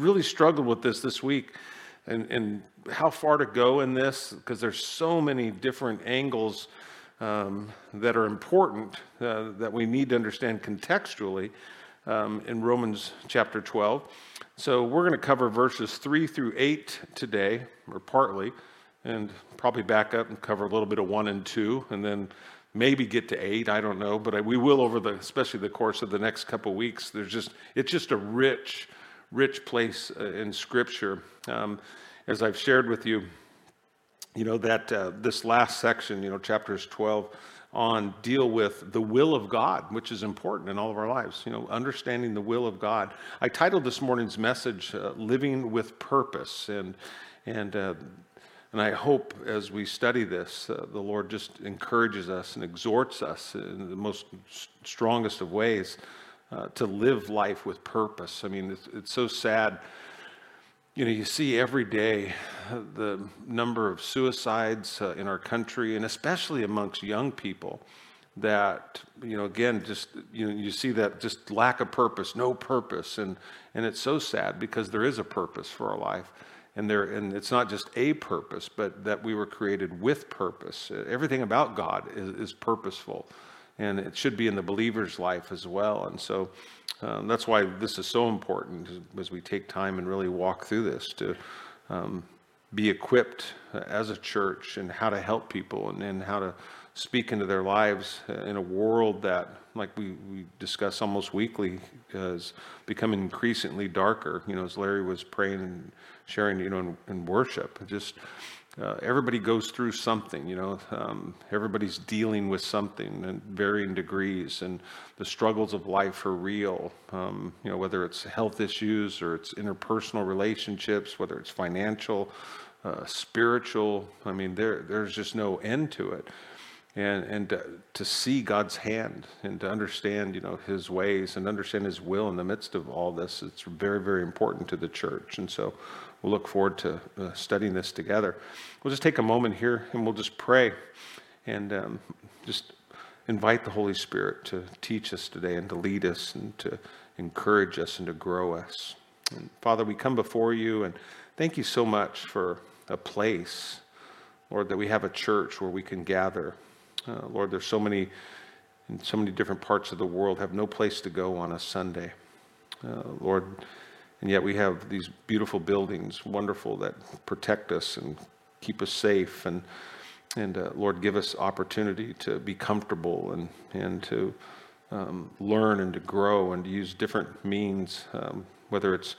really struggled with this this week and, and how far to go in this because there's so many different angles um, that are important uh, that we need to understand contextually um, in Romans chapter 12. So we're going to cover verses 3 through 8 today, or partly, and probably back up and cover a little bit of 1 and 2, and then maybe get to 8, I don't know, but we will over the, especially the course of the next couple weeks. There's just, it's just a rich, rich place uh, in Scripture. Um, as I've shared with you, you know, that uh, this last section, you know, chapters 12 on deal with the will of God, which is important in all of our lives, you know, understanding the will of God. I titled this morning's message, uh, Living with Purpose. And, and, uh, and I hope as we study this, uh, the Lord just encourages us and exhorts us in the most strongest of ways uh, to live life with purpose. I mean, it's, it's so sad you know, you see every day the number of suicides uh, in our country, and especially amongst young people. That you know, again, just you know, you see that just lack of purpose, no purpose, and and it's so sad because there is a purpose for our life, and there, and it's not just a purpose, but that we were created with purpose. Everything about God is, is purposeful, and it should be in the believer's life as well. And so, um, that's why this is so important as we take time and really walk through this to um, be equipped as a church and how to help people and, and how to speak into their lives in a world that, like we, we discuss almost weekly, is becoming increasingly darker. You know, as Larry was praying and sharing, you know, in, in worship, just uh, everybody goes through something, you know. Um, everybody's dealing with something in varying degrees, and the struggles of life are real. Um, you know, whether it's health issues or it's interpersonal relationships, whether it's financial, uh, spiritual. I mean, there there's just no end to it. And and to, to see God's hand and to understand, you know, His ways and understand His will in the midst of all this, it's very very important to the church. And so we'll look forward to uh, studying this together. We'll just take a moment here and we'll just pray and um, just invite the Holy Spirit to teach us today and to lead us and to encourage us and to grow us. And Father, we come before you and thank you so much for a place, Lord, that we have a church where we can gather. Uh, Lord, there's so many in so many different parts of the world have no place to go on a Sunday. Uh, Lord, and yet we have these beautiful buildings, wonderful, that protect us and keep us safe. And, and uh, Lord, give us opportunity to be comfortable and, and to um, learn and to grow and to use different means, um, whether it's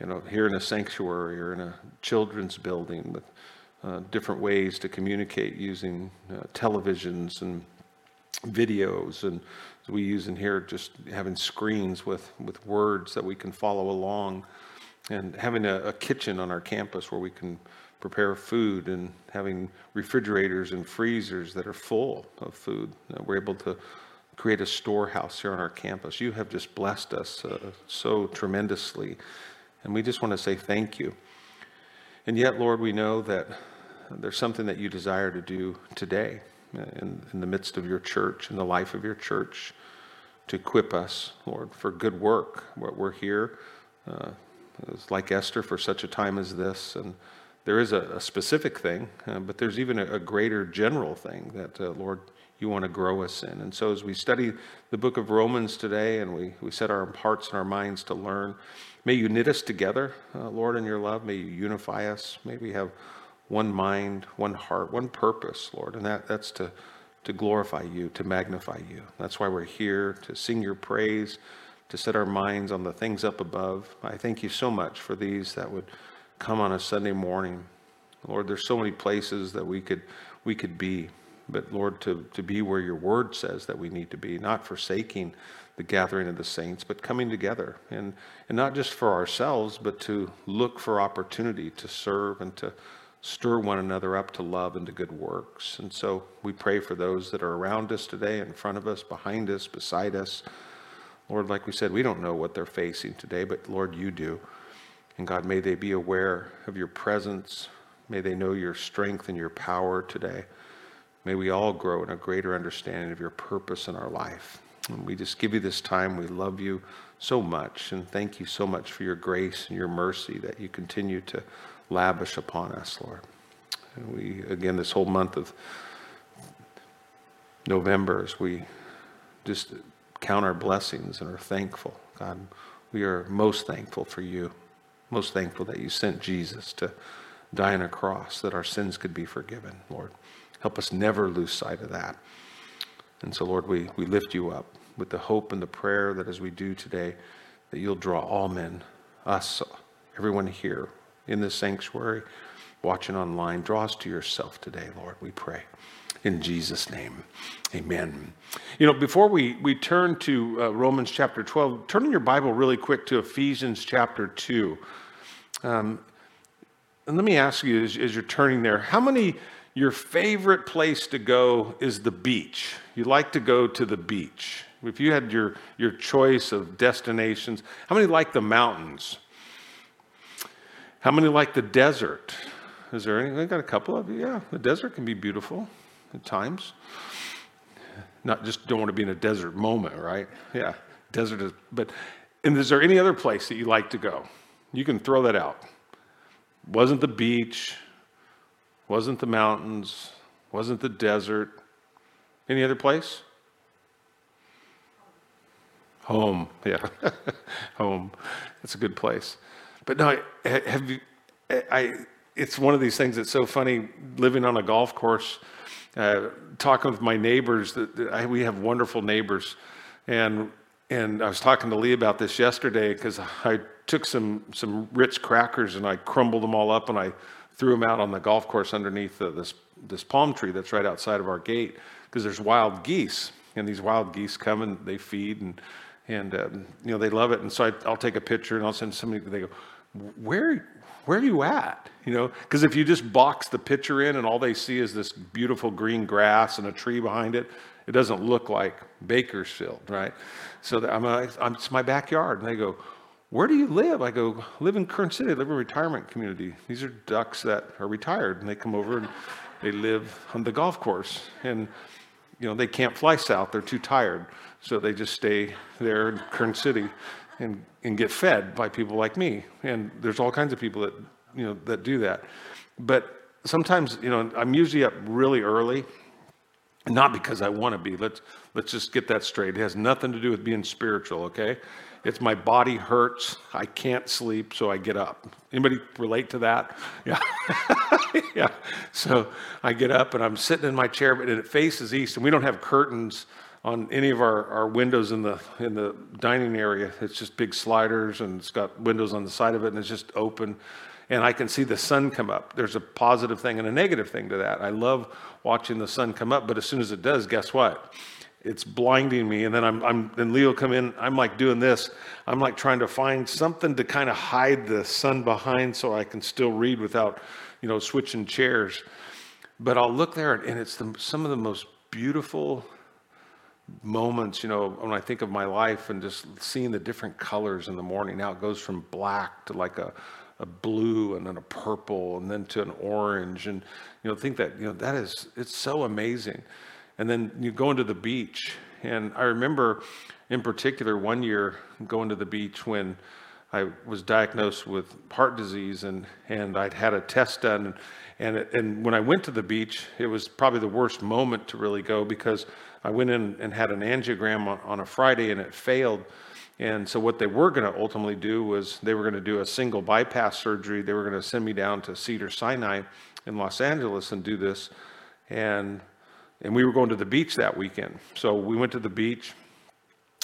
you know, here in a sanctuary or in a children's building with uh, different ways to communicate using uh, televisions and videos and we use in here just having screens with, with words that we can follow along and having a, a kitchen on our campus where we can prepare food and having refrigerators and freezers that are full of food. Uh, we're able to create a storehouse here on our campus. You have just blessed us uh, so tremendously, and we just want to say thank you. And yet, Lord, we know that there's something that you desire to do today in, in the midst of your church, in the life of your church, to equip us, Lord, for good work. What we're here, uh, like Esther, for such a time as this. And there is a, a specific thing, uh, but there's even a, a, greater general thing that, uh, Lord, you want to grow us in. And so as we study the book of Romans today and we, we set our hearts and our minds to learn, may you knit us together, uh, Lord, in your love. May you unify us. May we have one mind, one heart, one purpose, Lord. And that, that's to, to glorify you, to magnify you. That's why we're here, to sing your praise, to set our minds on the things up above. I thank you so much for these that would come on a Sunday morning. Lord, there's so many places that we could we could be. But Lord, to, to be where your word says that we need to be, not forsaking the gathering of the saints, but coming together. And, and not just for ourselves, but to look for opportunity to serve and to stir one another up to love and to good works. And so we pray for those that are around us today, in front of us, behind us, beside us. Lord, like we said, we don't know what they're facing today, but Lord, you do. And God, may they be aware of your presence. May they know your strength and your power today. May we all grow in a greater understanding of your purpose in our life. And we just give you this time. We love you so much. And thank you so much for your grace and your mercy that you continue to lavish upon us, Lord. And we, again, this whole month of November, as we just count our blessings and are thankful, God, we are most thankful for you, most thankful that you sent Jesus to die on a cross that our sins could be forgiven, Lord. Help us never lose sight of that. And so, Lord, we, we lift you up with the hope and the prayer that as we do today, that you'll draw all men, us, everyone here in this sanctuary, watching online, draw us to yourself today, Lord, we pray. In Jesus' name, amen. You know, before we, we turn to uh, Romans chapter 12, turn in your Bible really quick to Ephesians chapter 2. Um, and let me ask you as, as you're turning there, how many your favorite place to go is the beach? You like to go to the beach. If you had your, your choice of destinations, how many like the mountains? How many like the desert? Is there any? I got a couple of you. Yeah, the desert can be beautiful at times. Not just don't want to be in a desert moment, right? Yeah, desert is. But and is there any other place that you like to go? You can throw that out. Wasn't the beach? Wasn't the mountains? Wasn't the desert? Any other place? Home, yeah, home. It's a good place. But no, have you? I. It's one of these things that's so funny. Living on a golf course, uh, talking with my neighbors. That, I, we have wonderful neighbors, and and I was talking to Lee about this yesterday because I took some some Ritz crackers and I crumbled them all up and I threw them out on the golf course underneath the, this this palm tree that's right outside of our gate because there's wild geese and these wild geese come and they feed and and um, you know they love it. And so I, will take a picture and I'll send somebody. They go, where where are you at? You know, because if you just box the picture in and all they see is this beautiful green grass and a tree behind it, it doesn't look like Bakersfield, right? So I'm, a, I'm it's my backyard, and they go, where do you live? I go, live in Kern City. I live in a retirement community. These are ducks that are retired, and they come over and they live on the golf course. And you know, they can't fly south; they're too tired. So they just stay there in Kern City and, and get fed by people like me. And there's all kinds of people that, you know, that do that. But sometimes, you know, I'm usually up really early, not because I want to be. Let's, let's just get that straight. It has nothing to do with being spiritual, okay? It's my body hurts. I can't sleep, so I get up. Anybody relate to that? Yeah. yeah. So I get up and I'm sitting in my chair, and it faces east, and we don't have curtains on any of our, our windows in the in the dining area. It's just big sliders and it's got windows on the side of it and it's just open. And I can see the sun come up. There's a positive thing and a negative thing to that. I love watching the sun come up, but as soon as it does, guess what? It's blinding me. And then I'm, I'm then Leo come in. I'm like doing this. I'm like trying to find something to kind of hide the sun behind so I can still read without, you know, switching chairs. But I'll look there and it's the, some of the most beautiful moments, you know, when I think of my life and just seeing the different colors in the morning. Now it goes from black to like a, a blue and then a purple and then to an orange. And, you know, think that, you know, that is, it's so amazing. And then you go into the beach. And I remember in particular one year going to the beach when I was diagnosed with heart disease and, and I'd had a test done. And, and, and when I went to the beach, it was probably the worst moment to really go because I went in and had an angiogram on, on a Friday and it failed. And so what they were going to ultimately do was they were going to do a single bypass surgery. They were going to send me down to Cedar Sinai in Los Angeles and do this. And and we were going to the beach that weekend. So we went to the beach,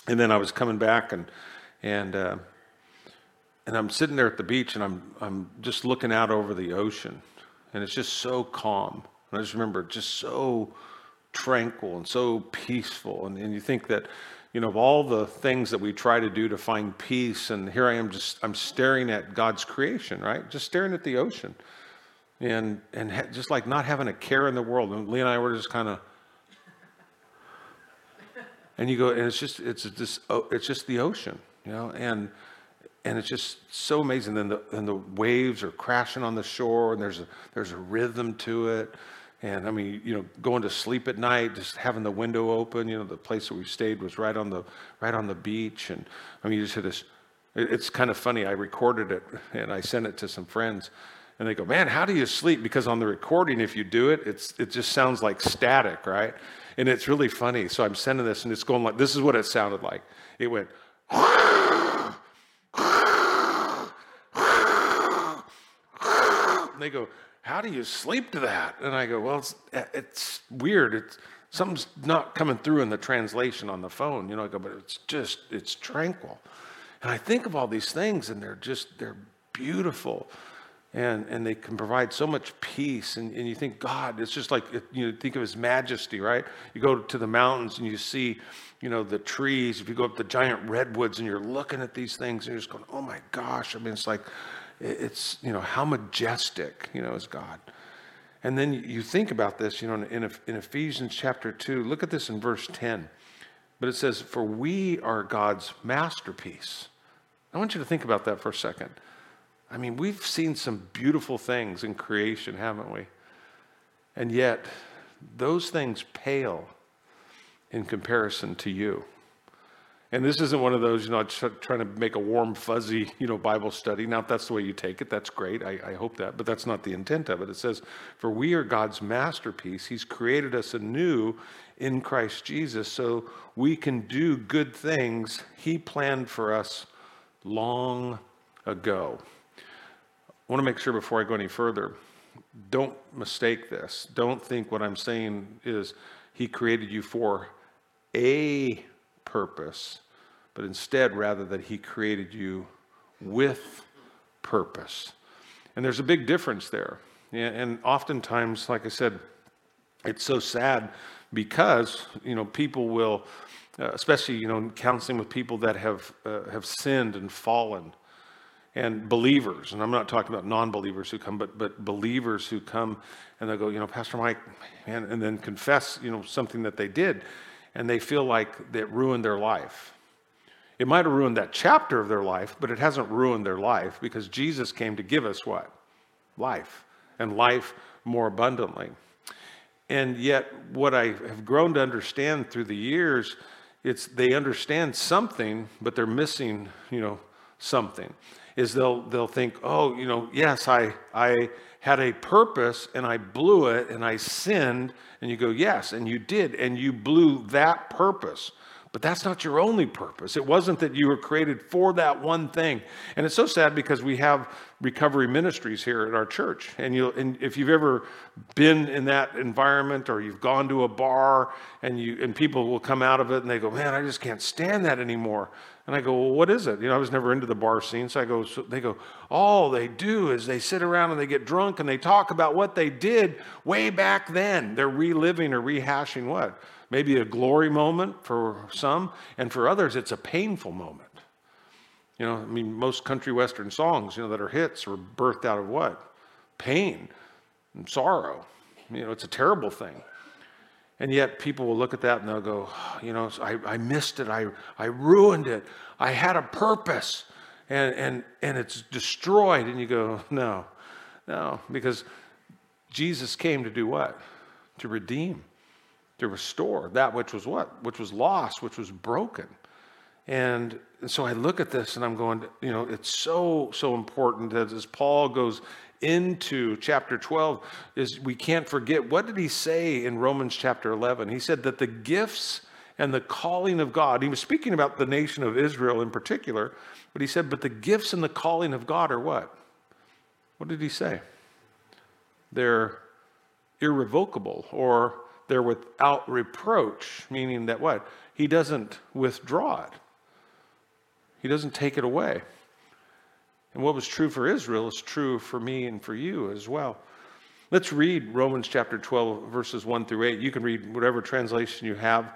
and then I was coming back and and uh, and I'm sitting there at the beach and I'm I'm just looking out over the ocean, and it's just so calm. And I just remember just so tranquil and so peaceful. And, and you think that, you know, of all the things that we try to do to find peace, and here I am just, I'm staring at God's creation, right? Just staring at the ocean. And, and ha- just like not having a care in the world. And Lee and I were just kind of, and you go, and it's just, it's just, oh, it's just the ocean, you know, and, and it's just so amazing. Then the, and the waves are crashing on the shore, and there's a, there's a rhythm to it And I mean, you know, going to sleep at night, just having the window open. You know, the place that we stayed was right on the right on the beach, and I mean, you just had this. It's kind of funny. I recorded it and I sent it to some friends, and they go, "Man, how do you sleep?" Because on the recording, if you do it, it's it just sounds like static, right? And it's really funny. So I'm sending this, and it's going like this is what it sounded like. It went. And they go, How do you sleep to that? And I go, Well, it's, it's weird. It's, something's not coming through in the translation on the phone. You know, I go, But it's just, it's tranquil. And I think of all these things, and they're just, they're beautiful. And, and they can provide so much peace. And, and you think, God, it's just like, you know, think of His majesty, right? You go to the mountains and you see, you know, the trees. If you go up the giant redwoods and you're looking at these things and you're just going, oh my gosh. I mean, it's like, it's, you know, how majestic, you know, is God. And then you think about this, you know, in, in Ephesians chapter 2, look at this in verse 10. But it says, For we are God's masterpiece. I want you to think about that for a second. I mean, we've seen some beautiful things in creation, haven't we? And yet, those things pale in comparison to you. And this isn't one of those, you know, trying to make a warm, fuzzy, you know, Bible study. Now, if that's the way you take it, that's great. I, I, hope that. But that's not the intent of it. It says, For we are God's masterpiece. He's created us anew in Christ Jesus so we can do good things He planned for us long ago. I want to make sure before I go any further, don't mistake this. Don't think what I'm saying is He created you for a purpose, but instead, rather, that He created you with purpose. And there's a big difference there. And oftentimes, like I said, it's so sad because, you know, people will, uh, especially, you know, counseling with people that have, uh, have sinned and fallen and believers, and I'm not talking about non-believers who come, but but believers who come and they go, you know, Pastor Mike, man, and then confess, you know, something that they did, and they feel like that ruined their life. It might have ruined that chapter of their life, but it hasn't ruined their life because Jesus came to give us what? Life, and life more abundantly. And yet, what I have grown to understand through the years, it's they understand something, but they're missing, you know, something. Is they'll they'll think, oh, you know, yes, I I had a purpose and I blew it and I sinned. And you go, yes, and you did, and you blew that purpose. But that's not your only purpose. It wasn't that you were created for that one thing. And it's so sad because we have recovery ministries here at our church. And, you, and if you've ever been in that environment or you've gone to a bar and, you, and people will come out of it and they go, man, I just can't stand that anymore. And I go, well, what is it? You know, I was never into the bar scene. So I go, so they go, all they do is they sit around and they get drunk and they talk about what they did way back then. They're reliving or rehashing what? maybe a glory moment for some, and for others, it's a painful moment. You know, I mean, most country western songs, you know, that are hits were birthed out of what? Pain and sorrow. You know, it's a terrible thing. And yet people will look at that and they'll go, you know, I, I missed it. I, I ruined it. I had a purpose and, and, and it's destroyed. And you go, no, no, because Jesus came to do what? To redeem to restore that which was what? Which was lost, which was broken. And so I look at this and I'm going, you know, it's so, so important that as Paul goes into chapter 12, is we can't forget what did he say in Romans chapter 11? He said that the gifts and the calling of God, he was speaking about the nation of Israel in particular, but he said, but the gifts and the calling of God are what? What did he say? They're irrevocable or they're without reproach, meaning that what? He doesn't withdraw it, He doesn't take it away. And what was true for Israel is true for me and for you as well. Let's read Romans chapter 12, verses 1 through 8. You can read whatever translation you have,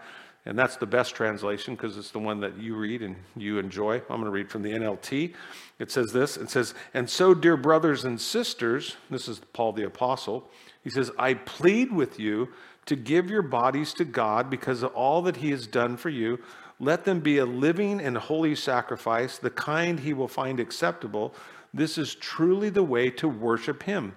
and that's the best translation because it's the one that you read and you enjoy. I'm going to read from the NLT. It says this It says, And so, dear brothers and sisters, this is Paul the Apostle, he says, I plead with you to give your bodies to God because of all that He has done for you. Let them be a living and holy sacrifice, the kind He will find acceptable. This is truly the way to worship Him.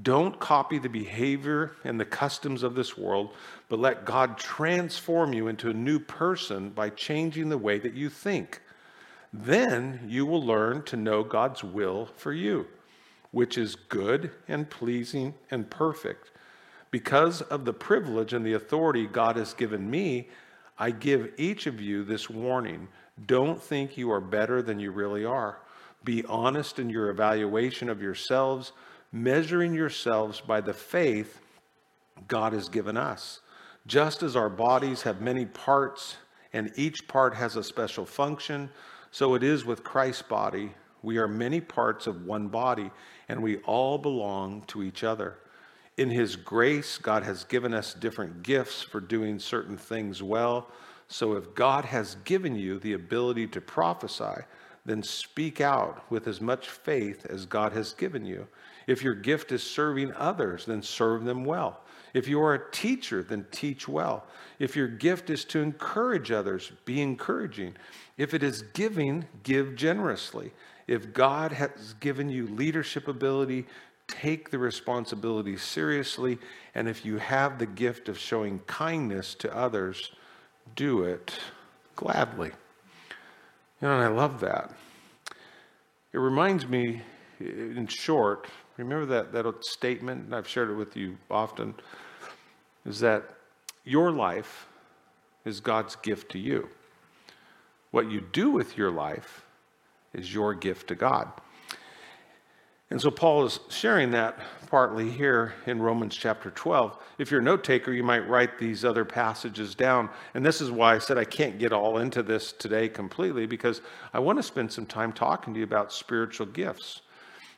Don't copy the behavior and the customs of this world, but let God transform you into a new person by changing the way that you think. Then you will learn to know God's will for you, which is good and pleasing and perfect. Because of the privilege and the authority God has given me, I give each of you this warning. Don't think you are better than you really are. Be honest in your evaluation of yourselves, measuring yourselves by the faith God has given us. Just as our bodies have many parts and each part has a special function, so it is with Christ's body. We are many parts of one body, and we all belong to each other. In His grace, God has given us different gifts for doing certain things well. So if God has given you the ability to prophesy, then speak out with as much faith as God has given you. If your gift is serving others, then serve them well. If you are a teacher, then teach well. If your gift is to encourage others, be encouraging. If it is giving, give generously. If God has given you leadership ability, take the responsibility seriously. And if you have the gift of showing kindness to others, do it gladly. You know, and I love that. It reminds me, in short, remember that, that statement, and I've shared it with you often, is that your life is God's gift to you. What you do with your life is your gift to God. And so Paul is sharing that partly here in Romans chapter 12. If you're a note taker, you might write these other passages down. And this is why I said I can't get all into this today completely, because I want to spend some time talking to you about spiritual gifts.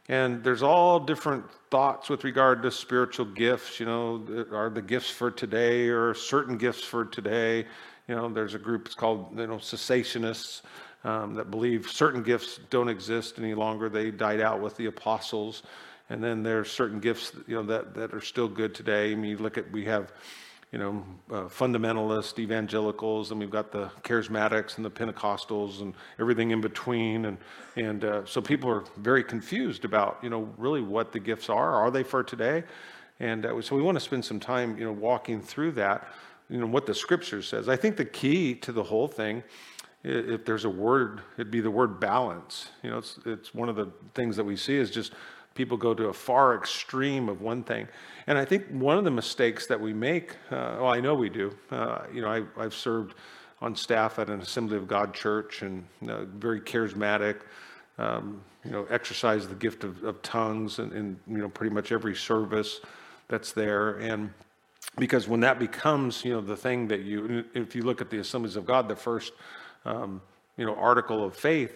And there's all different thoughts with regard to spiritual gifts. You know, are the gifts for today or certain gifts for today? You know, there's a group it's called you know cessationists um, that believe certain gifts don't exist any longer. They died out with the apostles, and then there's certain gifts you know that that are still good today. I mean, you look at we have you know, uh, fundamentalist evangelicals, and we've got the charismatics and the Pentecostals and everything in between. And, and uh, so people are very confused about, you know, really what the gifts are. Are they for today? And uh, so we want to spend some time, you know, walking through that you know, what the scripture says. I think the key to the whole thing, if there's a word, it'd be the word balance. You know, it's, it's one of the things that we see is just people go to a far extreme of one thing. And I think one of the mistakes that we make, uh, well, I know we do, uh, you know, I, have served on staff at an Assembly of God church and uh, very charismatic, um, you know, exercise the gift of, of tongues in, in, you know, pretty much every service that's there. And because when that becomes, you know, the thing that you, if you look at the assemblies of God, the first, um, you know, article of faith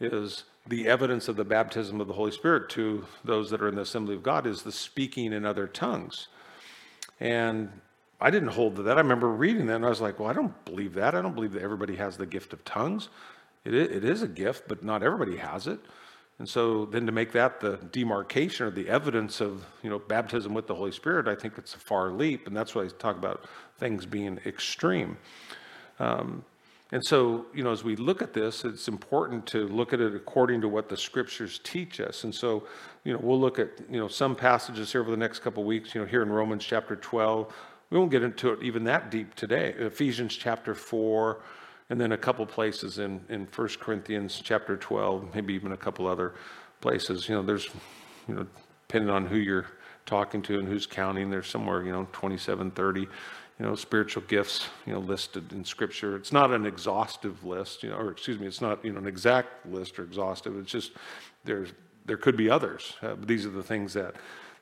is the evidence of the baptism of the Holy Spirit to those that are in the assembly of God is the speaking in other tongues. And I didn't hold to that. I remember reading that and I was like, well, I don't believe that. I don't believe that everybody has the gift of tongues. It is a gift, but not everybody has it. And so then to make that the demarcation or the evidence of, you know, baptism with the Holy Spirit, I think it's a far leap. And that's why I talk about things being extreme. Um, and so, you know, as we look at this, it's important to look at it according to what the scriptures teach us. And so, you know, we'll look at, you know, some passages here over the next couple weeks, you know, here in Romans chapter 12. We won't get into it even that deep today. Ephesians chapter 4, and then a couple places in, in 1 Corinthians chapter 12, maybe even a couple other places. You know, there's, you know, depending on who you're talking to and who's counting, there's somewhere, you know, 27, 30, you know, spiritual gifts, you know, listed in Scripture. It's not an exhaustive list, you know, or excuse me, it's not, you know, an exact list or exhaustive. It's just there's there could be others. Uh, but these are the things that,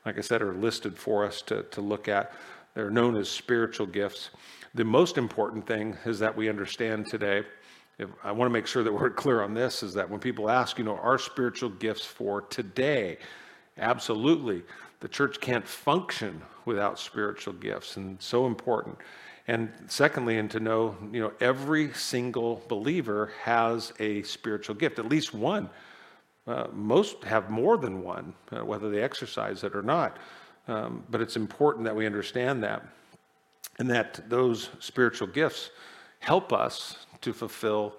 like I said, are listed for us to, to look at. They're known as spiritual gifts. The most important thing is that we understand today. If, I want to make sure that we're clear on this is that when people ask, you know, are spiritual gifts for today? Absolutely. The church can't function without spiritual gifts, and so important. And secondly, and to know, you know, every single believer has a spiritual gift, at least one. Uh, most have more than one, uh, whether they exercise it or not. Um, but it's important that we understand that and that those spiritual gifts help us to fulfill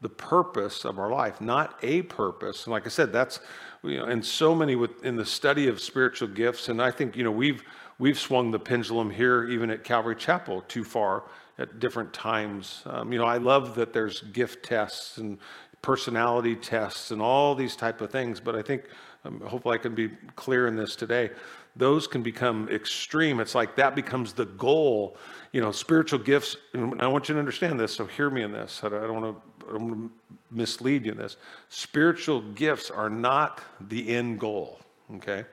the purpose of our life, not a purpose. And like I said, that's you know, and so many with in the study of spiritual gifts. And I think you know we've we've swung the pendulum here, even at Calvary Chapel, too far at different times. Um, you know, I love that there's gift tests and personality tests and all these type of things. But I think um, hopefully I can be clear in this today. Those can become extreme. It's like that becomes the goal. You know, spiritual gifts. And I want you to understand this. So hear me in this. I don't want to I don't want to mislead you in this. Spiritual gifts are not the end goal, okay?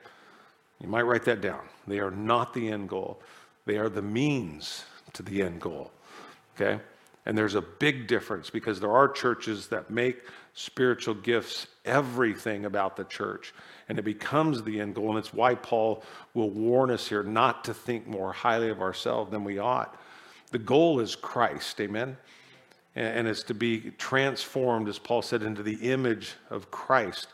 You might write that down. They are not the end goal, they are the means to the end goal, okay? And there's a big difference because there are churches that make spiritual gifts everything about the church and it becomes the end goal. And it's why Paul will warn us here not to think more highly of ourselves than we ought. The goal is Christ, amen? and it's to be transformed, as Paul said, into the image of Christ.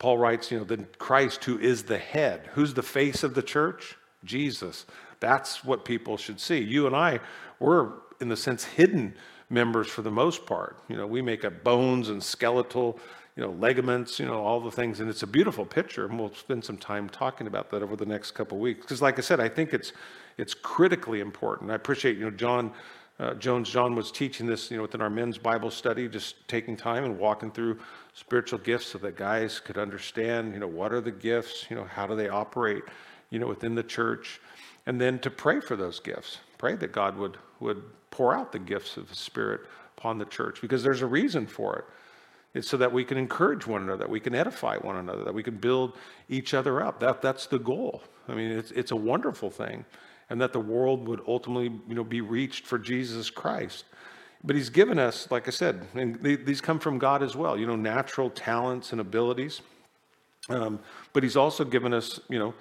Paul writes, you know, the Christ who is the head. Who's the face of the church? Jesus. That's what people should see. You and I, we're, in the sense, hidden members for the most part. You know, we make up bones and skeletal, you know, ligaments, you know, all the things. And it's a beautiful picture. And we'll spend some time talking about that over the next couple weeks. Because, like I said, I think it's, it's critically important. I appreciate, you know, John uh, Jones John was teaching this, you know, within our men's Bible study, just taking time and walking through spiritual gifts so that guys could understand, you know, what are the gifts, you know, how do they operate, you know, within the church, and then to pray for those gifts, pray that God would would pour out the gifts of the Spirit upon the church because there's a reason for it. It's so that we can encourage one another, that we can edify one another, that we can build each other up. That that's the goal. I mean, it's it's a wonderful thing and that the world would ultimately you know, be reached for Jesus Christ. But he's given us, like I said, and these come from God as well, you know, natural talents and abilities. Um, but he's also given us, you know,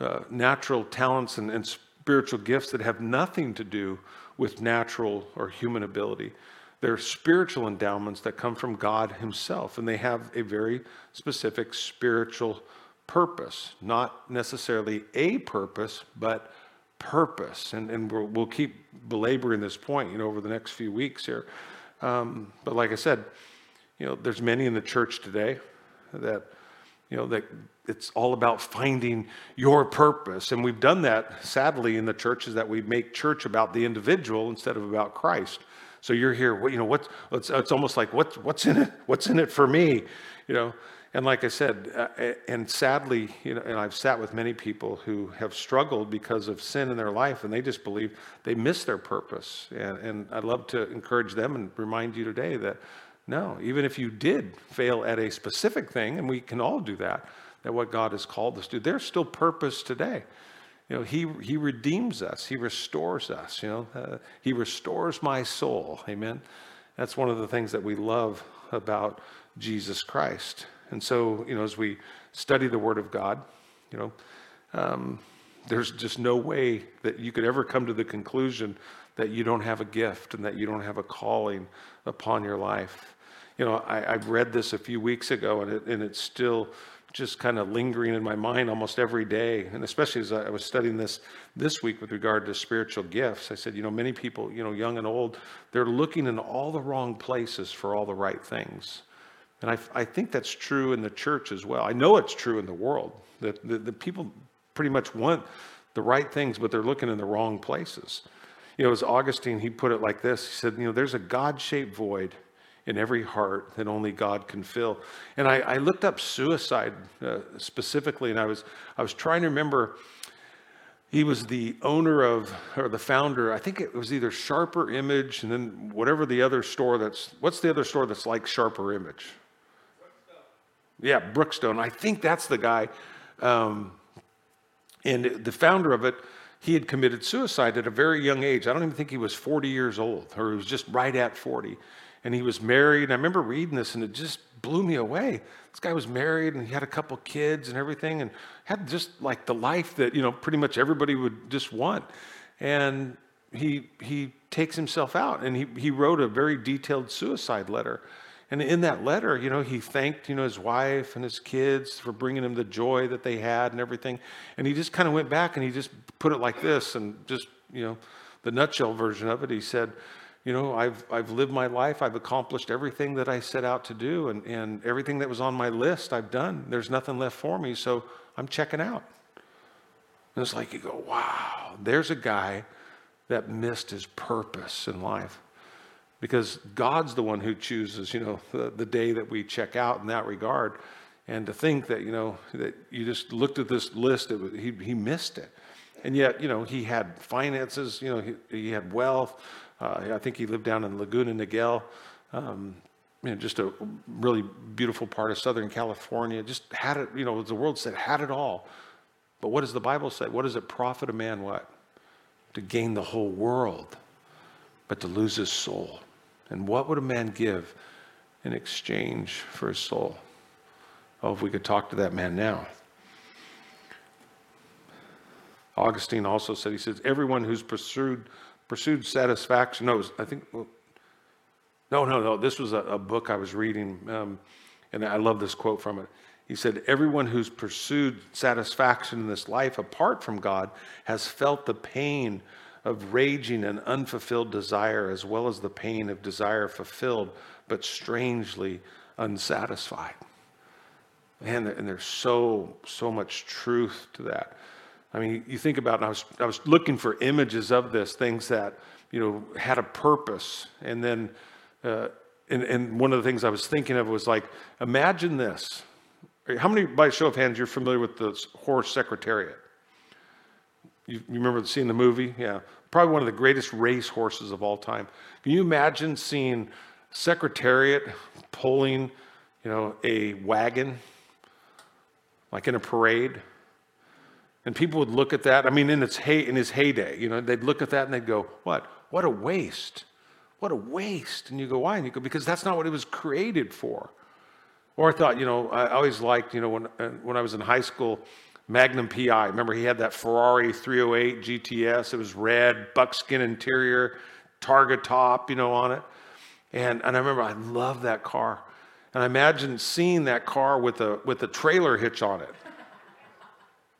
uh, natural talents and, and spiritual gifts that have nothing to do with natural or human ability. They're spiritual endowments that come from God Himself, and they have a very specific spiritual purpose, not necessarily a purpose, but purpose. And, and we'll, we'll keep belaboring this point, you know, over the next few weeks here. Um, but like I said, you know, there's many in the church today that, you know, that it's all about finding your purpose. And we've done that, sadly, in the churches that we make church about the individual instead of about Christ. So you're here, what you know, what's, it's, it's almost like, what's, what's in it? What's in it for me? You know, and like I said, uh, and sadly, you know, and I've sat with many people who have struggled because of sin in their life, and they just believe they miss their purpose. And, and I'd love to encourage them and remind you today that no, even if you did fail at a specific thing, and we can all do that, that what God has called us to, there's still purpose today. You know, He He redeems us, He restores us. You know, uh, He restores my soul. Amen. That's one of the things that we love about Jesus Christ. And so, you know, as we study the Word of God, you know, um, there's just no way that you could ever come to the conclusion that you don't have a gift and that you don't have a calling upon your life. You know, I, I read this a few weeks ago, and, it, and it's still just kind of lingering in my mind almost every day. And especially as I was studying this this week with regard to spiritual gifts, I said, you know, many people, you know, young and old, they're looking in all the wrong places for all the right things. And I, I think that's true in the church as well. I know it's true in the world that the, the people pretty much want the right things, but they're looking in the wrong places. You know, as Augustine, he put it like this He said, You know, there's a God shaped void in every heart that only God can fill. And I, I looked up suicide uh, specifically, and I was, I was trying to remember. He was the owner of, or the founder, I think it was either Sharper Image and then whatever the other store that's, what's the other store that's like Sharper Image? Yeah, Brookstone. I think that's the guy. Um, and the founder of it, he had committed suicide at a very young age. I don't even think he was 40 years old, or he was just right at 40. And he was married. And I remember reading this, and it just blew me away. This guy was married, and he had a couple kids and everything, and had just like the life that you know pretty much everybody would just want. And he he takes himself out, and he he wrote a very detailed suicide letter. And in that letter, you know, he thanked, you know, his wife and his kids for bringing him the joy that they had and everything. And he just kind of went back and he just put it like this and just, you know, the nutshell version of it. He said, you know, I've, I've lived my life. I've accomplished everything that I set out to do, and, and everything that was on my list, I've done. There's nothing left for me, so I'm checking out. And it's like you go, wow, there's a guy that missed his purpose in life. Because God's the one who chooses, you know, the, the day that we check out in that regard. And to think that, you know, that you just looked at this list, was, he, he missed it. And yet, you know, he had finances, you know, he, he had wealth. Uh, I think he lived down in Laguna Niguel, um, you know, just a really beautiful part of Southern California. Just had it, you know, the world said, had it all. But what does the Bible say? What does it profit a man what? To gain the whole world, but to lose his soul. And what would a man give in exchange for his soul? Oh, if we could talk to that man now. Augustine also said, he says, everyone who's pursued pursued satisfaction. No, I think, no, no, no. This was a, a book I was reading, um, and I love this quote from it. He said, Everyone who's pursued satisfaction in this life apart from God has felt the pain of raging and unfulfilled desire, as well as the pain of desire fulfilled, but strangely unsatisfied. Man, and there's so, so much truth to that. I mean, you think about, I was, I was looking for images of this, things that, you know, had a purpose. And then, uh, and, and one of the things I was thinking of was like, imagine this. How many, by show of hands, you're familiar with the horse secretariat? You, you remember seeing the movie? Yeah. Probably one of the greatest race horses of all time. Can you imagine seeing secretariat pulling, you know, a wagon like in a parade? And people would look at that. I mean, in its hey, in his heyday, you know, they'd look at that and they'd go, "What? What a waste! What a waste!" And you go, "Why?" And you go, "Because that's not what it was created for." Or I thought, you know, I always liked, you know, when uh, when I was in high school, Magnum PI. Remember, he had that Ferrari 308 GTS. It was red, buckskin interior, Targa top, you know, on it. And and I remember I loved that car. And I imagine seeing that car with a with a trailer hitch on it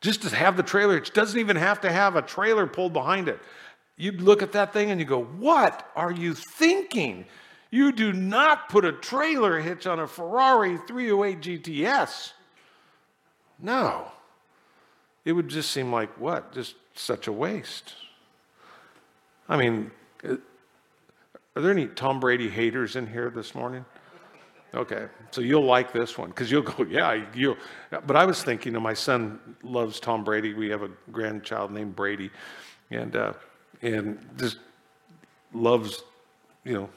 just to have the trailer, it doesn't even have to have a trailer pulled behind it. You look at that thing and you go, What are you thinking? You do not put a trailer hitch on a Ferrari 308 GTS. No. It would just seem like what? Just such a waste. I mean, uh, are there any Tom Brady haters in here this morning? Okay, so you'll like this one because you'll go, yeah, you. But I was thinking, you know, my son loves Tom Brady. We have a grandchild named Brady, and uh, and just loves, you know,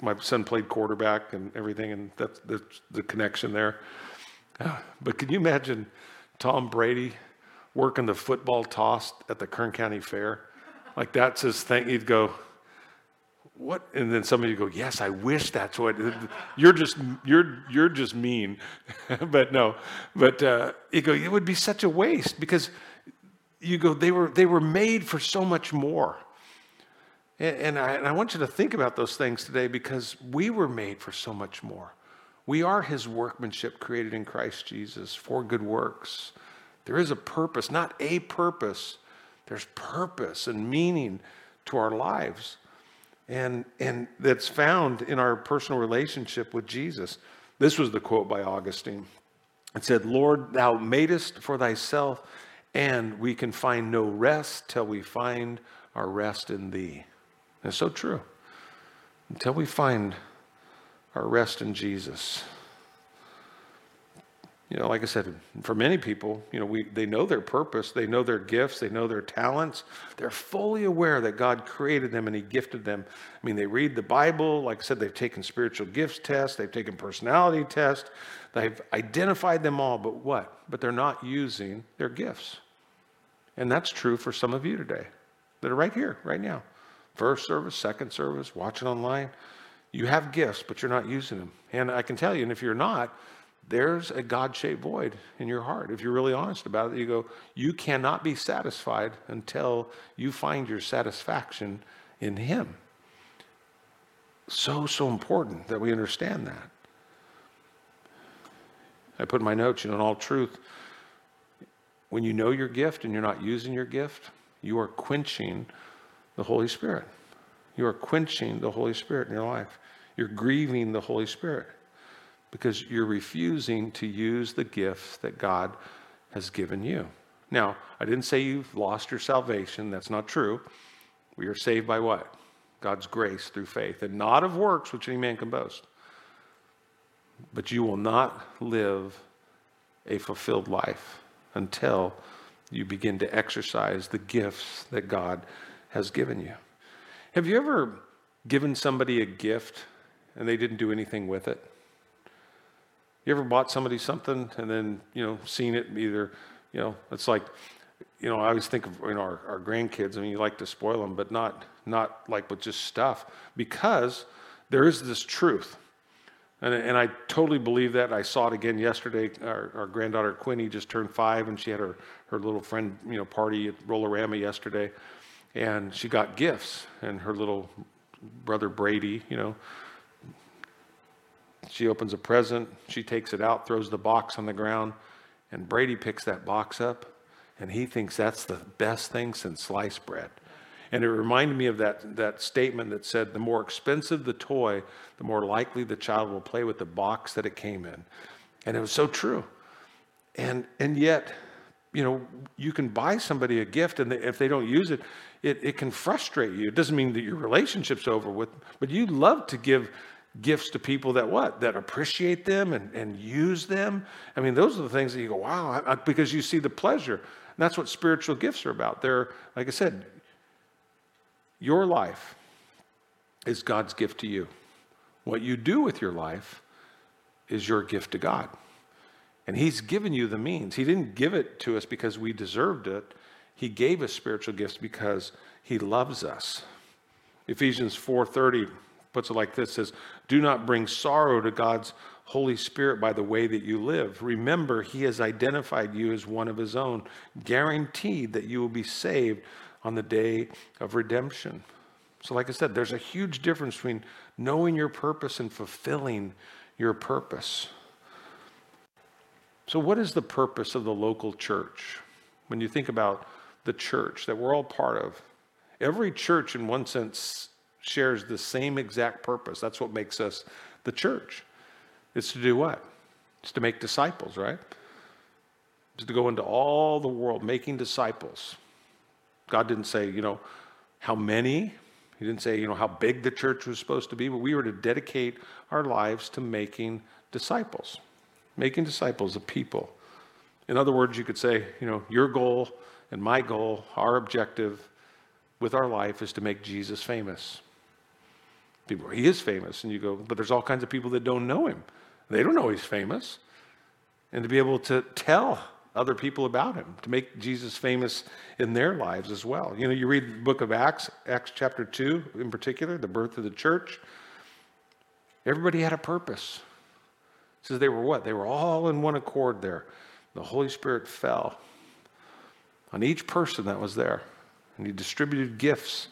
my son played quarterback and everything, and that's, that's the connection there. Uh, but can you imagine Tom Brady working the football toss at the Kern County Fair? Like that's his thing. He'd go, what? And then somebody would go yes i wish that's what you're just you're you're just mean. But no. But uh, you go it would be such a waste because you go they were they were made for so much more. And, and, I, and i want you to think about those things today because we were made for so much more. We are his workmanship created in christ jesus for good works there is a purpose not a purpose there's purpose and meaning to our lives and, and that's found in our personal relationship with Jesus. This was the quote by Augustine. It said, Lord, thou madest for thyself, and we can find no rest till we find our rest in thee. It's so true. Until we find our rest in Jesus. You know, like I said, for many people, you know, we, they know their purpose, they know their gifts, they know their talents. They're fully aware that God created them and He gifted them. I mean, they read the Bible. Like I said, they've taken spiritual gifts tests, they've taken personality tests, they've identified them all. But what? But they're not using their gifts. And that's true for some of you today that are right here, right now. First service, second service, watching online. You have gifts, but you're not using them. And I can tell you, and if you're not, there's a God shaped void in your heart. If you're really honest about it, you go, you cannot be satisfied until you find your satisfaction in Him. So, so important that we understand that. I put in my notes, you know, in all truth, when you know your gift and you're not using your gift, you are quenching the Holy Spirit. You are quenching the Holy Spirit in your life. You're grieving the Holy Spirit because you're refusing to use the gifts that God has given you. Now, I didn't say you've lost your salvation. That's not true. We are saved by what? God's grace through faith, and not of works which any man can boast. But you will not live a fulfilled life until you begin to exercise the gifts that God has given you. Have you ever given somebody a gift and they didn't do anything with it? You ever bought somebody something and then, you know, seen it either, you know, it's like, you know, I always think of you know, our, our grandkids. I mean, you like to spoil them, but not not like with just stuff, because there is this truth. And, and I totally believe that. I saw it again yesterday. Our, our granddaughter Quinny just turned five, and she had her, her little friend, you know, party at Rollerama yesterday, and she got gifts. And her little brother Brady, you know, she opens a present, she takes it out, throws the box on the ground, and Brady picks that box up, and he thinks that's the best thing since sliced bread. And it reminded me of that, that statement that said, the more expensive the toy, the more likely the child will play with the box that it came in. And it was so true. And, and yet, you know, you can buy somebody a gift, and if they don't use it, it, it can frustrate you. It doesn't mean that your relationship's over with, but you love to give gifts to people that what? That appreciate them and, and use them? I mean those are the things that you go wow I, I, because you see the pleasure. And that's what spiritual gifts are about. They're like i said your life is god's gift to you. What you do with your life is your gift to god. And he's given you the means. He didn't give it to us because we deserved it. He gave us spiritual gifts because he loves us. Ephesians 4.30 puts it like this says, Do not bring sorrow to God's Holy Spirit by the way that you live. Remember, He has identified you as one of His own, guaranteed that you will be saved on the day of redemption. So, like I said, there's a huge difference between knowing your purpose and fulfilling your purpose. So, what is the purpose of the local church? When you think about the church that we're all part of, every church, in one sense, shares the same exact purpose. That's what makes us the church. It's to do what? It's to make disciples, right? It's to go into all the world making disciples. God didn't say, you know, how many. He didn't say, you know, how big the church was supposed to be, but we were to dedicate our lives to making disciples, making disciples of people. In other words, you could say, you know, your goal and my goal, our objective with our life is to make Jesus famous. People, he is famous. And you go, but there's all kinds of people that don't know him. They don't know he's famous. And to be able to tell other people about him, to make Jesus famous in their lives as well. You know, you read the book of Acts, Acts chapter 2 in particular, the birth of the church. Everybody had a purpose. It says they were what? They were all in one accord there. The Holy Spirit fell on each person that was there, and he distributed gifts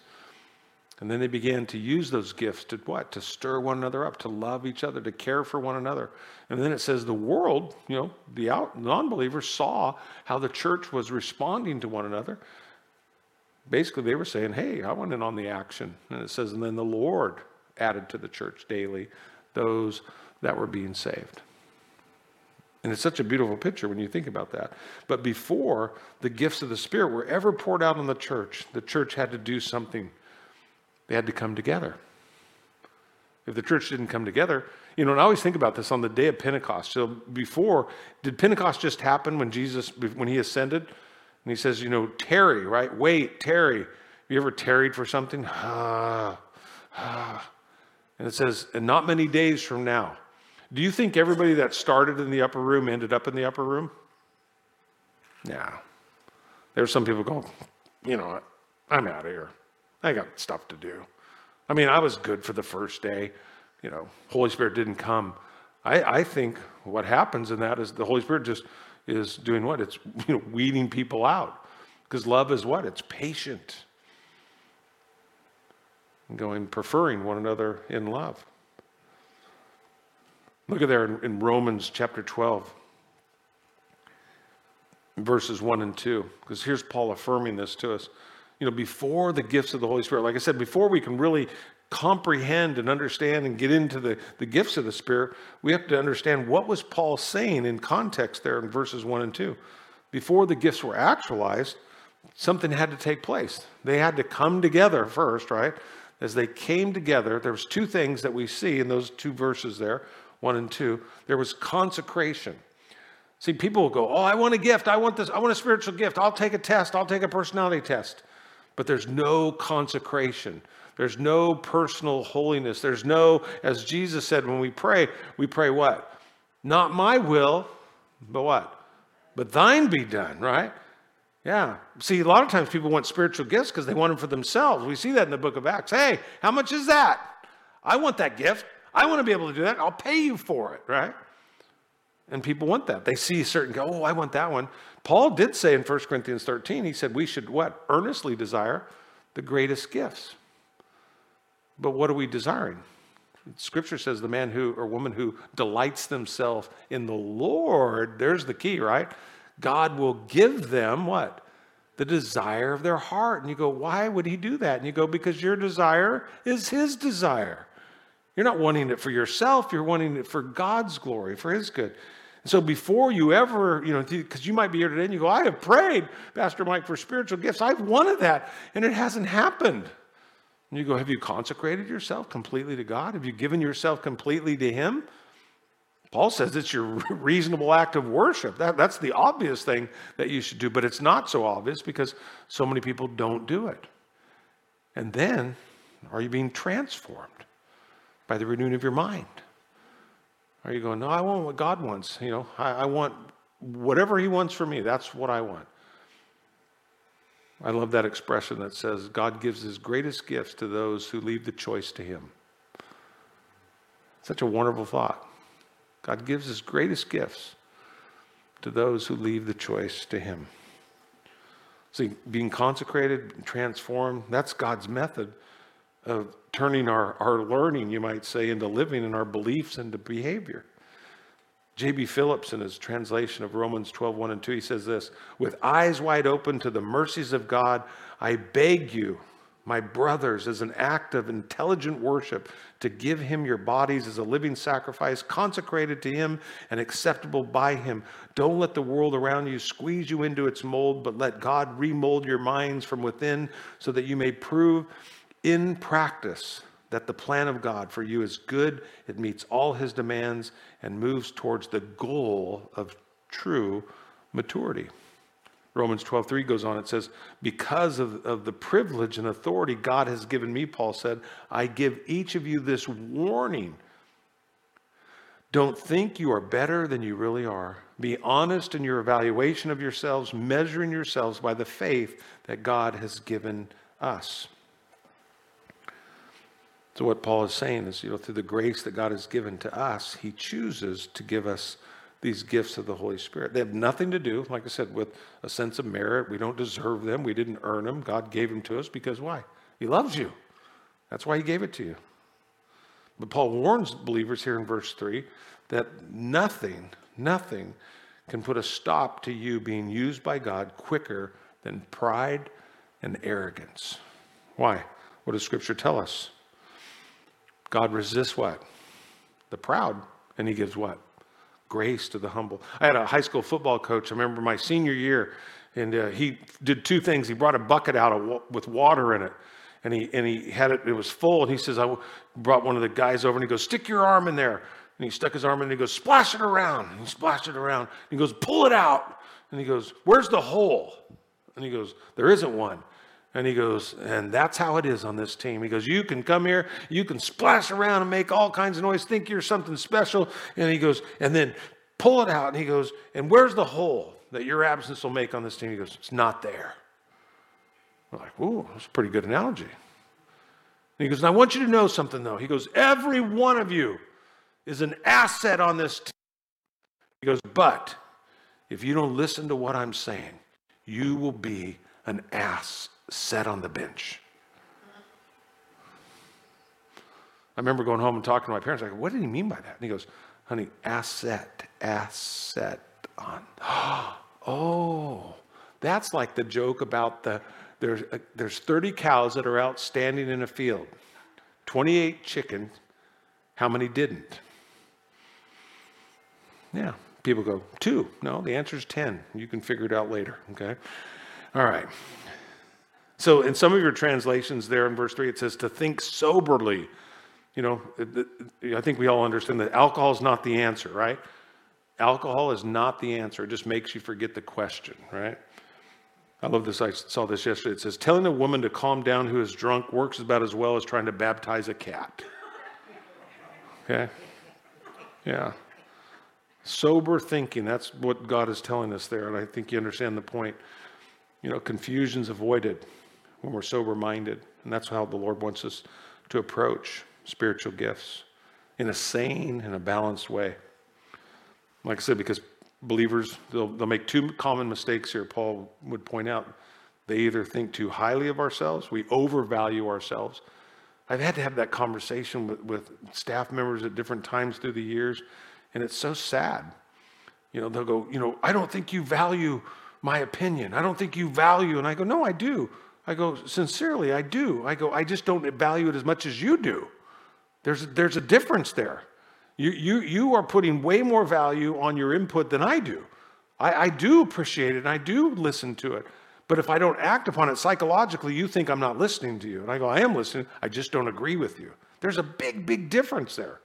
and then they began to use those gifts to what? To stir one another up, to love each other, to care for one another. And then it says the world, you know, the out, non-believers saw how the church was responding to one another. Basically, they were saying, hey, I want in on the action. And it says, and then the Lord added to the church daily those that were being saved. And it's such a beautiful picture when you think about that. But before the gifts of the Spirit were ever poured out on the church, the church had to do something they had to come together. If the church didn't come together, you know, and I always think about this on the day of Pentecost. So before, did Pentecost just happen when Jesus, when he ascended? And he says, you know, tarry, right? Wait, tarry. Have you ever tarried for something? Ah, ah. And it says, and not many days from now. Do you think everybody that started in the upper room ended up in the upper room? Yeah. There's some people going, you know, I'm out of here. I got stuff to do. I mean, I was good for the first day. You know, Holy Spirit didn't come. I, I think what happens in that is the Holy Spirit just is doing what? It's you know weeding people out. Because love is what? It's patient. And going preferring one another in love. Look at there in, in Romans chapter 12, verses 1 and 2. Because here's Paul affirming this to us. You know, before the gifts of the Holy Spirit, like I said, before we can really comprehend and understand and get into the, the gifts of the Spirit, we have to understand what was Paul saying in context there in verses 1 and 2. Before the gifts were actualized, something had to take place. They had to come together first, right? As they came together, there was two things that we see in those two verses there, 1 and 2. There was consecration. See, people will go, Oh, I want a gift. I want this. I want a spiritual gift. I'll take a test. I'll take a personality test. But there's no consecration. There's no personal holiness. There's no, as Jesus said when we pray, we pray what? Not my will, but what? But thine be done, right? Yeah. See, a lot of times people want spiritual gifts because they want them for themselves. We see that in the book of Acts. Hey, how much is that? I want that gift. I want to be able to do that. I'll pay you for it, right? And people want that. They see certain, go, oh, I want that one. Paul did say in 1 Corinthians 13, he said we should what? Earnestly desire the greatest gifts. But what are we desiring? Scripture says the man who or woman who delights themselves in the Lord, there's the key, right? God will give them what? The desire of their heart. And you go, why would he do that? And you go, because your desire is his desire. You're not wanting it for yourself, you're wanting it for God's glory, for his good. And so before you ever, you know, because you might be here today and you go, I have prayed, Pastor Mike, for spiritual gifts. I've wanted that, and it hasn't happened. And you go, Have you consecrated yourself completely to God? Have you given yourself completely to Him? Paul says it's your reasonable act of worship. That, that's the obvious thing that you should do, but it's not so obvious because so many people don't do it. And then, are you being transformed by the renewing of your mind? Are you going, no, I want what God wants. You know, I, I want whatever He wants for me. That's what I want. I love that expression that says God gives his greatest gifts to those who leave the choice to him. Such a wonderful thought. God gives his greatest gifts to those who leave the choice to him. See, being consecrated, transformed, that's God's method of turning our, our learning, you might say, into living and our beliefs into behavior. J.B. Phillips, in his translation of Romans 12, 1 and 2, he says this With eyes wide open to the mercies of God, I beg you, my brothers, as an act of intelligent worship, to give him your bodies as a living sacrifice, consecrated to him and acceptable by him. Don't let the world around you squeeze you into its mold, but let God remold your minds from within so that you may prove in practice that the plan of God for you is good, it meets all his demands, and moves towards the goal of true maturity. Romans 12, 3 goes on, it says, Because of, of the privilege and authority God has given me, Paul said, I give each of you this warning. Don't think you are better than you really are. Be honest in your evaluation of yourselves, measuring yourselves by the faith that God has given us. So, what Paul is saying is, you know, through the grace that God has given to us, he chooses to give us these gifts of the Holy Spirit. They have nothing to do, like I said, with a sense of merit. We don't deserve them. We didn't earn them. God gave them to us because why? He loves you. That's why he gave it to you. But Paul warns believers here in verse 3 that nothing, nothing can put a stop to you being used by God quicker than pride and arrogance. Why? What does Scripture tell us? God resists what? The proud. And he gives what? Grace to the humble. I had a high school football coach. I remember my senior year, and uh, he did two things. He brought a bucket out of, with water in it, and he and he had it. It was full, and he says, "I brought one of the guys over, and he goes, stick your arm in there." And he stuck his arm in, and he goes, splash it around. And he splashed it around. And he goes, pull it out. And he goes, where's the hole? And he goes, there isn't one. And he goes, and that's how it is on this team. He goes, you can come here, you can splash around and make all kinds of noise, think you're something special. And he goes, and then pull it out. And he goes, and where's the hole that your absence will make on this team? He goes, it's not there. I'm like, ooh, that's a pretty good analogy. And he goes, and I want you to know something though. He goes, every one of you is an asset on this team. He goes, but if you don't listen to what I'm saying, you will be an ass sat on the bench. I remember going home and talking to my parents. I go, what did he mean by that? And he goes, honey, asset, asset on. Oh, that's like the joke about the, there's, uh, there's 30 cows that are out standing in a field, 28 chickens. How many didn't? Yeah, people go, two. No, the answer is 10. You can figure it out later, okay? All right. So in some of your translations there in verse 3, it says to think soberly. You know, I think we all understand that alcohol is not the answer, right? Alcohol is not the answer. It just makes you forget the question, right? I love this. I saw this yesterday. It says, telling a woman to calm down who is drunk works about as well as trying to baptize a cat. Okay? Yeah. Sober thinking. That's what God is telling us there. And I think you understand the point. You know, confusion's avoided when we're sober minded. And that's how the Lord wants us to approach spiritual gifts in a sane and a balanced way. Like I said, because believers, they'll, they'll make two common mistakes here, Paul would point out. They either think too highly of ourselves, we overvalue ourselves. I've had to have that conversation with, with staff members at different times through the years, and it's so sad. You know, they'll go, you know, I don't think you value my opinion. I don't think you value. And I go, no, I do. I go, sincerely, I do. I go, I just don't value it as much as you do. There's, there's a difference there. You, you, you are putting way more value on your input than I do. I, I do appreciate it and I do listen to it. But if I don't act upon it psychologically, you think I'm not listening to you. And I go, I am listening. I just don't agree with you. There's a big, big difference there.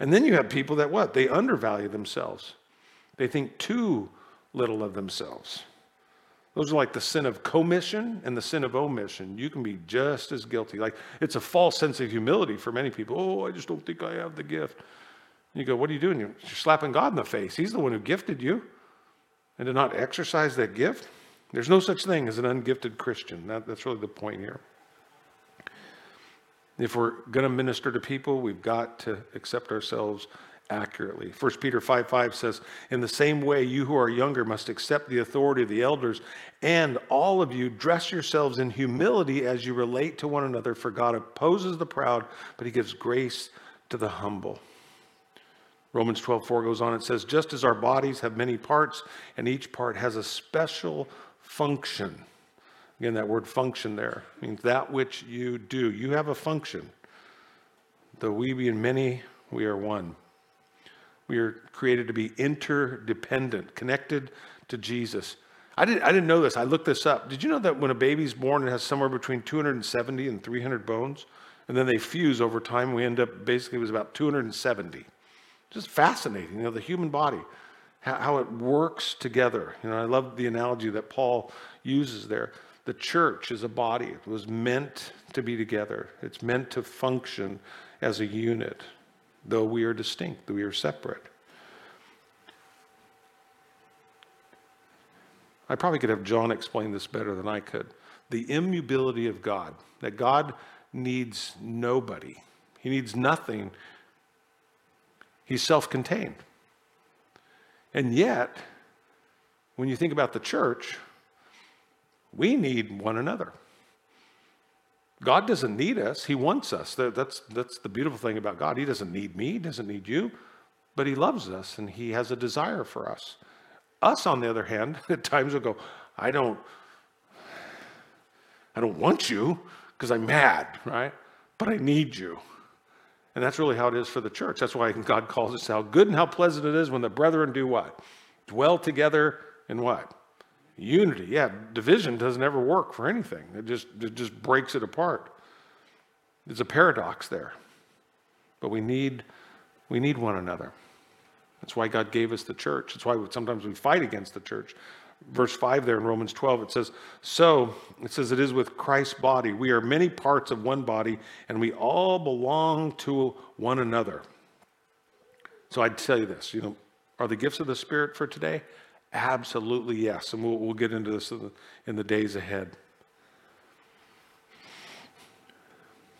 And then you have people that what? They undervalue themselves. They think too little of themselves. Those are like the sin of commission and the sin of omission. You can be just as guilty. Like it's a false sense of humility for many people. Oh, I just don't think I have the gift. And you go, what are you doing? You're slapping God in the face. He's the one who gifted you. And to not exercise that gift, there's no such thing as an ungifted Christian. That, that's really the point here. If we're going to minister to people, we've got to accept ourselves accurately. 1 Peter 5 5 says, In the same way, you who are younger must accept the authority of the elders, and all of you dress yourselves in humility as you relate to one another, for God opposes the proud, but he gives grace to the humble. Romans 12 4 goes on, it says, Just as our bodies have many parts, and each part has a special function. Again, that word function there means that which you do. You have a function. Though we be in many, we are one. We are created to be interdependent, connected to Jesus. I didn't, I didn't know this. I looked this up. Did you know that when a baby's born, it has somewhere between 270 and 300 bones? And then they fuse over time. We end up basically, it was about 270. Just fascinating, you know, the human body, how, how it works together. You know, I love the analogy that Paul uses there. The church is a body, it was meant to be together, it's meant to function as a unit though we are distinct, though we are separate. I probably could have John explain this better than I could. The immutability of God, that God needs nobody, He needs nothing. He's self contained. And yet, when you think about the church, we need one another. God doesn't need us, He wants us. That's, that's the beautiful thing about God. He doesn't need me, He doesn't need you, but He loves us and He has a desire for us. Us, on the other hand, at times will go, I don't, I don't want you because I'm mad, right? But I need you. And that's really how it is for the church. That's why God calls us how good and how pleasant it is when the brethren do what? Dwell together in what? Unity, yeah, division doesn't ever work for anything. It just, it just breaks it apart. There's a paradox there. But we need, we need one another. That's why God gave us the church. That's why sometimes we fight against the church. Verse 5 there in Romans 12, it says, So, it says, it is with Christ's body. We are many parts of one body, and we all belong to one another. So I'd tell you this, you know, are the gifts of the Spirit for today? Absolutely yes. And we'll, we'll get into this in the, in the days ahead.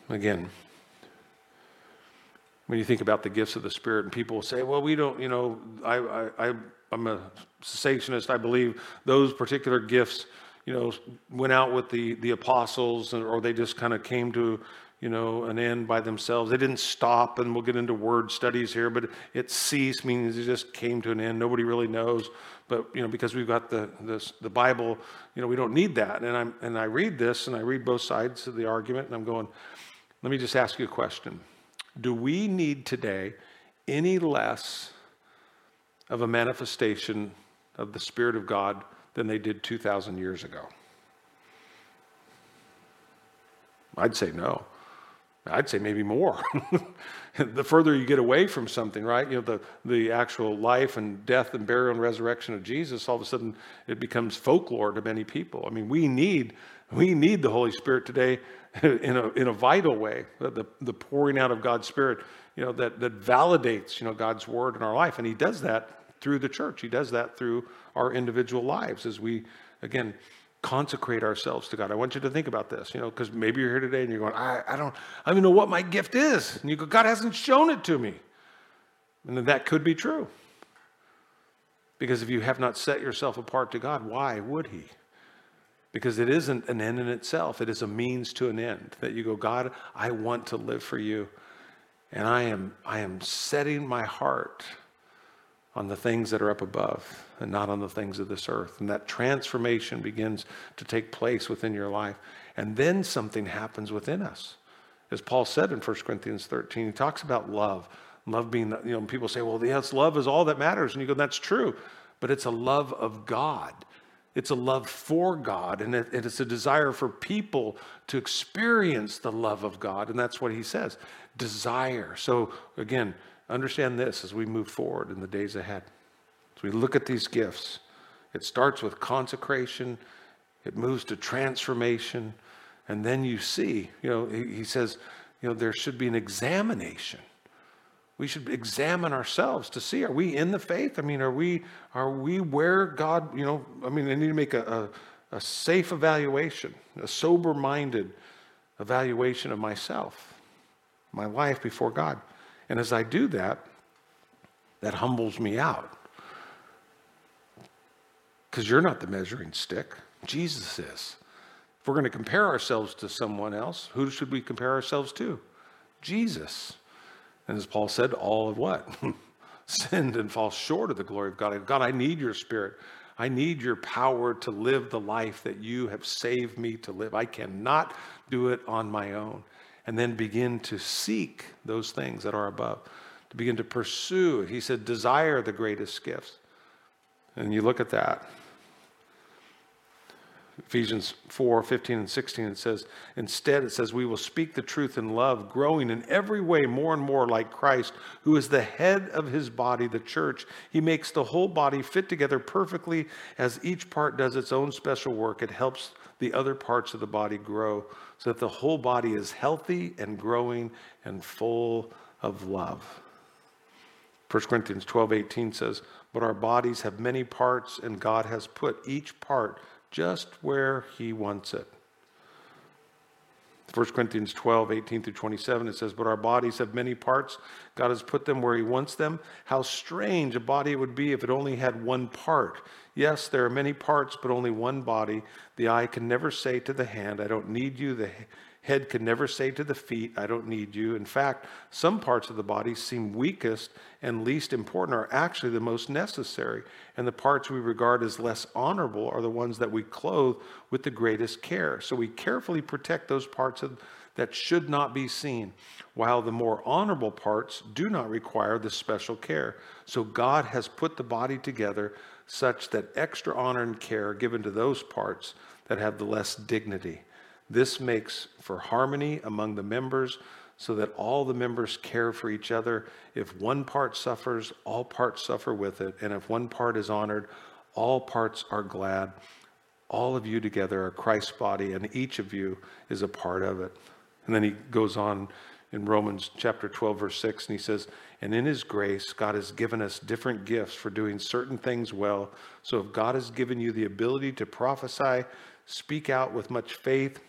Again, when you think about the gifts of the Spirit, and people say, well, we don't, you know, I, I, I, I'm a cessationist. I believe those particular gifts, you know, went out with the, the apostles, or they just kind of came to, you know, an end by themselves. They didn't stop, and we'll get into word studies here, but it ceased means it just came to an end. Nobody really knows, but you know, because we've got the this, the Bible, you know, we don't need that. And I'm and I read this, and I read both sides of the argument, and I'm going, let me just ask you a question: Do we need today any less of a manifestation of the Spirit of God than they did 2,000 years ago? I'd say no. I'd say maybe more. the further you get away from something, right? You know, the, the actual life and death and burial and resurrection of Jesus, all of a sudden it becomes folklore to many people. I mean, we need, we need the Holy Spirit today in a, in a vital way. The, the pouring out of God's Spirit, you know, that, that validates, you know, God's word in our life. And he does that through the church. He does that through our individual lives as we, again, consecrate ourselves to God. I want you to think about this, you know, because maybe you're here today and you're going, I, I don't, I don't even know what my gift is. And you go, God hasn't shown it to me. And then that could be true. Because if you have not set yourself apart to God, why would He? Because it isn't an end in itself, it is a means to an end. That you go, God, I want to live for you. And I am, I am setting my heart on the things that are up above and not on the things of this earth. And that transformation begins to take place within your life. And then something happens within us. As Paul said in 1 Corinthians 13, he talks about love. Love being, you know, people say, well, yes, love is all that matters. And you go, that's true. But it's a love of God. It's a love for God. And it, it's a desire for people to experience the love of God. And that's what he says desire. So again, understand this as we move forward in the days ahead. As we look at these gifts, it starts with consecration, it moves to transformation, and then you see, you know, he, says, you know, there should be an examination. We should examine ourselves to see are we in the faith? I mean, are we are we where God, you know, I mean, I need to make a, a, a safe evaluation, a sober-minded evaluation of myself, my life before God. And as I do that, that humbles me out. Because you're not the measuring stick, Jesus is. If we're going to compare ourselves to someone else, who should we compare ourselves to? Jesus. And as Paul said, all of what? Sinned and fall short of the glory of God. God, I need your spirit. I need your power to live the life that you have saved me to live. I cannot do it on my own and then begin to seek those things that are above, to begin to pursue. He said, desire the greatest gifts. And you look at that. Ephesians 4 15 and 16, it says, Instead, it says, We will speak the truth in love, growing in every way more and more like Christ, who is the head of his body, the church. He makes the whole body fit together perfectly as each part does its own special work. It helps the other parts of the body grow so that the whole body is healthy and growing and full of love. 1 Corinthians 12 18 says, But our bodies have many parts, and God has put each part just where He wants it. 1 Corinthians 12, 18 through 27, it says, But our bodies have many parts. God has put them where He wants them. How strange a body it would be if it only had one part. Yes, there are many parts, but only one body. The eye can never say to the hand, I don't need you. The head can never say to the feet, I don't need you. In fact, some parts of the body seem weakest and least important are actually the most necessary. And the parts we regard as less honorable are the ones that we clothe with the greatest care. So we carefully protect those parts of, that should not be seen, while the more honorable parts do not require this special care. So God has put the body together such that extra honor and care are given to those parts that have the less dignity. This makes for harmony among the members so that all the members care for each other. If one part suffers, all parts suffer with it. And if one part is honored, all parts are glad. All of you together are Christ's body, and each of you is a part of it. And then he goes on in Romans chapter 12, verse 6, and he says, And in his grace, God has given us different gifts for doing certain things well. So if God has given you the ability to prophesy, speak out with much faith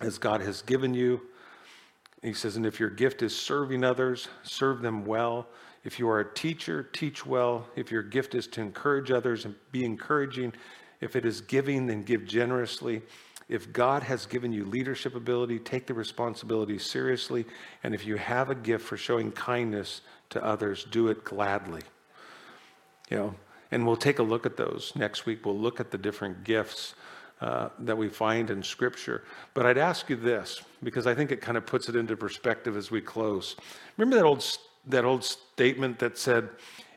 as God has given you. He says, And if your gift is serving others, serve them well. If you are a teacher, teach well. If your gift is to encourage others, and be encouraging. If it is giving, then give generously. If God has given you leadership ability, take the responsibility seriously. And if you have a gift for showing kindness to others, do it gladly. You know, and we'll take a look at those next week. We'll look at the different gifts uh, that we find in Scripture. But I'd ask you this because I think it kind of puts it into perspective as we close. Remember that old that old statement that said,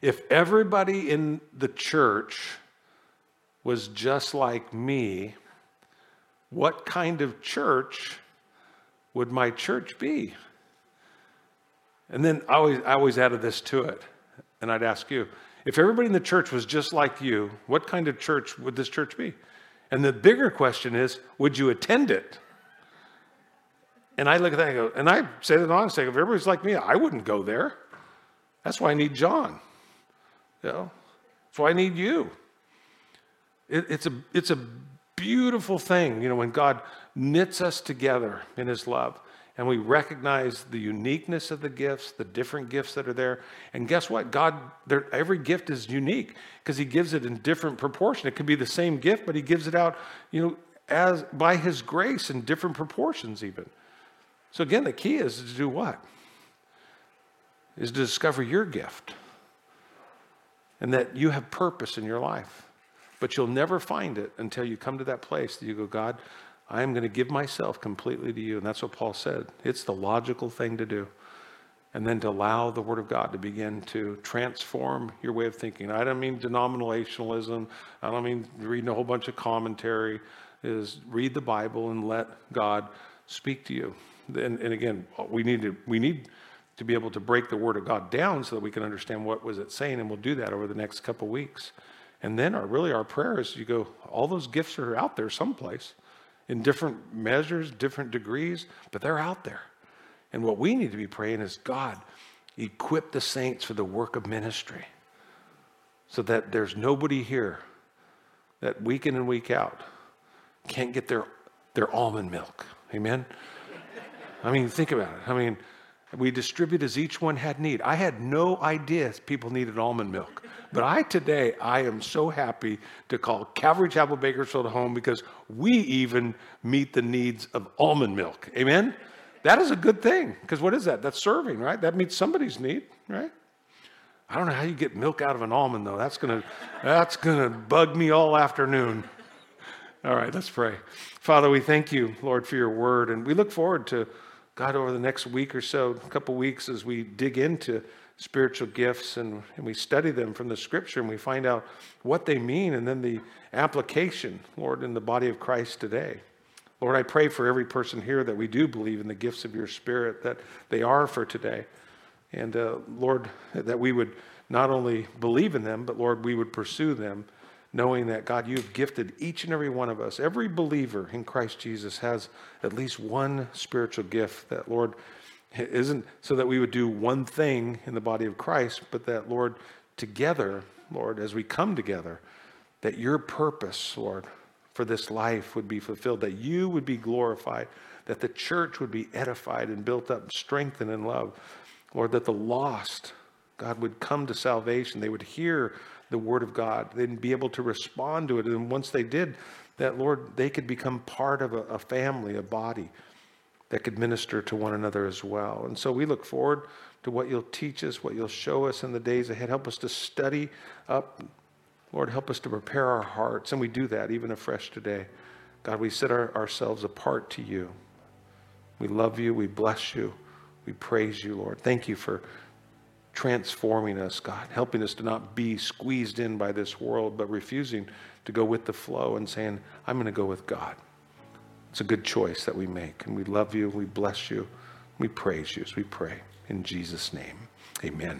"If everybody in the church was just like me." what kind of church would my church be? And then I always, I always added this to it. And I'd ask you, if everybody in the church was just like you, what kind of church would this church be? And the bigger question is, would you attend it? And I look at that and go, and I say that honestly, if everybody's like me, I wouldn't go there. That's why I need John. You know? That's why I need you. It, it's, a, it's a beautiful thing, you know, when God knits us together in His love and we recognize the uniqueness of the gifts, the different gifts that are there. And guess what? God, every gift is unique because He gives it in different proportion. It could be the same gift, but He gives it out, you know, as by His grace in different proportions, even. So again, the key is to do what? Is to discover your gift and that you have purpose in your life. But you'll never find it until you come to that place that you go, God, I am going to give myself completely to you. And that's what Paul said. It's the logical thing to do. And then to allow the Word of God to begin to transform your way of thinking. I don't mean denominationalism. I don't mean reading a whole bunch of commentary. Is read the Bible and let God speak to you. And, and again, we need to we need to be able to break the Word of God down so that we can understand what was it saying, and we'll do that over the next couple weeks. And then our really our prayer is you go, all those gifts are out there someplace in different measures, different degrees, but they're out there. And what we need to be praying is God, equip the saints for the work of ministry so that there's nobody here that week in and week out can't get their, their almond milk. Amen? I mean, think about it. I mean, we distribute as each one had need. I had no idea people needed almond milk. But I today, I am so happy to call Calvary Chapel Bakersfield home because we even meet the needs of almond milk. Amen? That is a good thing because what is that? That's serving, right? That meets somebody's need, right? I don't know how you get milk out of an almond though. That's gonna that's gonna bug me all afternoon. All right, let's pray. Father, we thank you, Lord, for your word, and we look forward to God over the next week or so, a couple weeks, as we dig into spiritual gifts and, and we study them from the scripture and we find out what they mean and then the application, Lord, in the body of Christ today. Lord, I pray for every person here that we do believe in the gifts of your spirit, that they are for today. And uh, Lord, that we would not only believe in them, but Lord, we would pursue them, knowing that God, you've gifted each and every one of us. Every believer in Christ Jesus has at least one spiritual gift that, Lord, isn't so that we would do one thing in the body of Christ, but that, Lord, together, Lord, as we come together, that your purpose, Lord, for this life would be fulfilled, that you would be glorified, that the church would be edified and built up, strengthened in love. Lord, that the lost, God, would come to salvation. They would hear the word of God. They'd be able to respond to it. And once they did, that, Lord, they could become part of a, a family, a body that could minister to one another as well. And so we look forward to what you'll teach us, what you'll show us in the days ahead. Help us to study up. Lord, help us to prepare our hearts. And we do that even afresh today. God, we set our, ourselves apart to you. We love you. We bless you. We praise you, Lord. Thank you for transforming us, God, helping us to not be squeezed in by this world, but refusing to go with the flow and saying, I'm going to go with God. It's a good choice that we make. And we love you. We bless you. We praise you as we pray. In Jesus' name, amen.